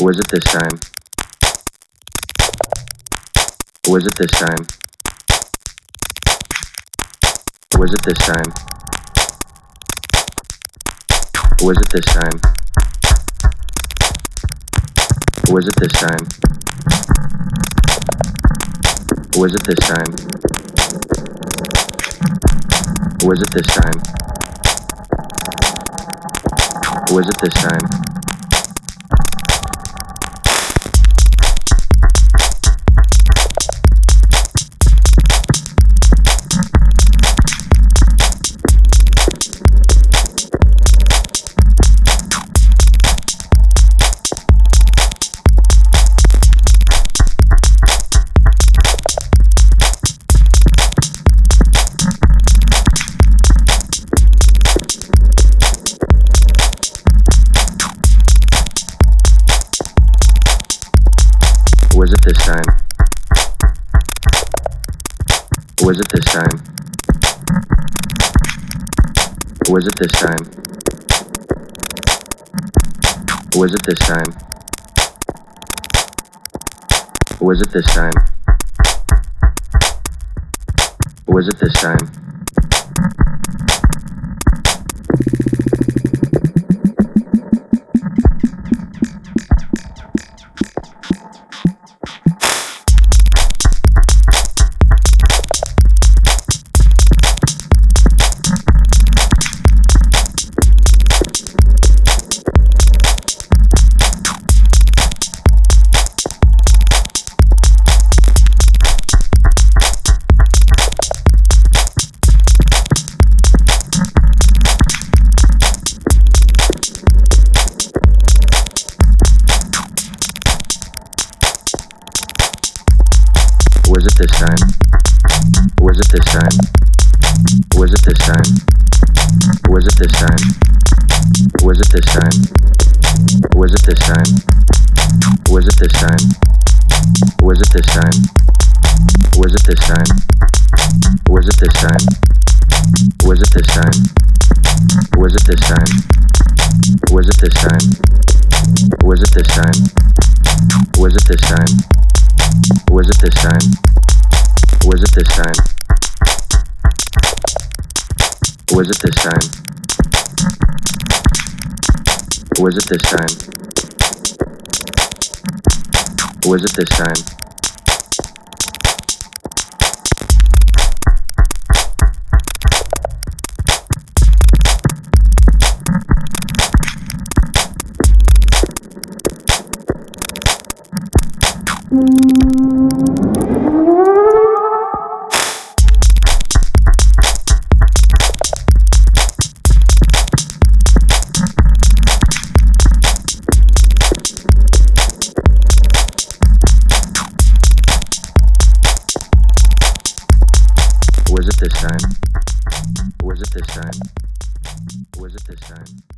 Was it this time? Was it this time? Was it this time? Was it this time? Was it this time? Was it this time? Was it this time? Was it this time? Was it this time? Was it this time? Was it this time? Was it this time? Was it this time? Was it this time? Time? Was it this time? Was it this time? Was it this time? Was it this time? Was it this time? Was it this time? Was it this time? Was it this time? Was it this time? Was it this time? Was it this time? Was it this time? Was it this time? Was it this time? Was it this time? Was it this time? Was it this time? Was it this time? Was it this time? Mm. Was it this time? Was it this time? Was it this time?